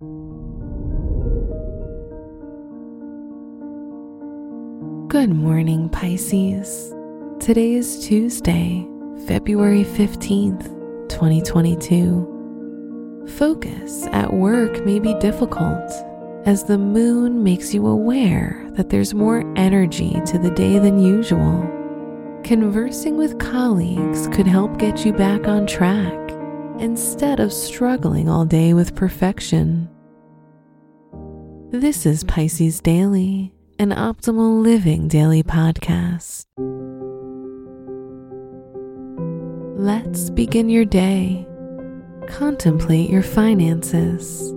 Good morning, Pisces. Today is Tuesday, February 15th, 2022. Focus at work may be difficult as the moon makes you aware that there's more energy to the day than usual. Conversing with colleagues could help get you back on track instead of struggling all day with perfection. This is Pisces Daily an optimal living daily podcast. Let's begin your day. Contemplate your finances.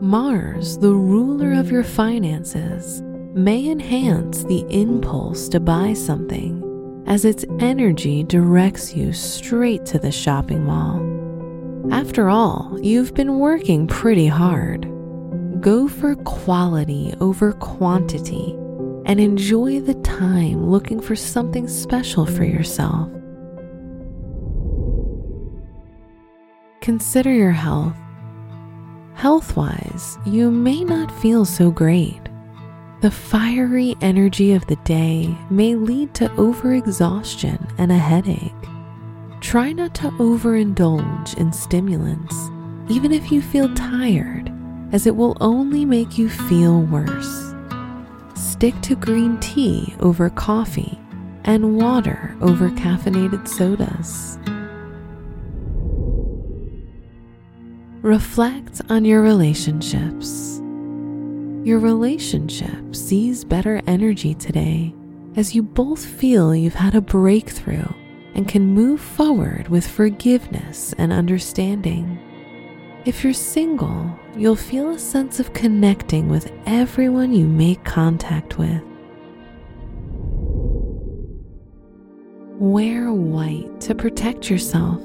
Mars, the ruler of your finances, may enhance the impulse to buy something as its energy directs you straight to the shopping mall. After all, you've been working pretty hard Go for quality over quantity and enjoy the time looking for something special for yourself. Consider your health. Health wise, you may not feel so great. The fiery energy of the day may lead to overexhaustion and a headache. Try not to overindulge in stimulants, even if you feel tired as it will only make you feel worse. Stick to green tea over coffee and water over caffeinated sodas. Reflect on your relationships. Your relationship sees better energy today as you both feel you've had a breakthrough and can move forward with forgiveness and understanding. If you're single, you'll feel a sense of connecting with everyone you make contact with. Wear white to protect yourself.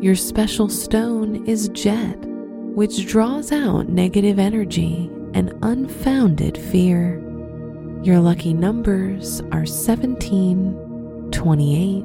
Your special stone is jet, which draws out negative energy and unfounded fear. Your lucky numbers are 17, 28,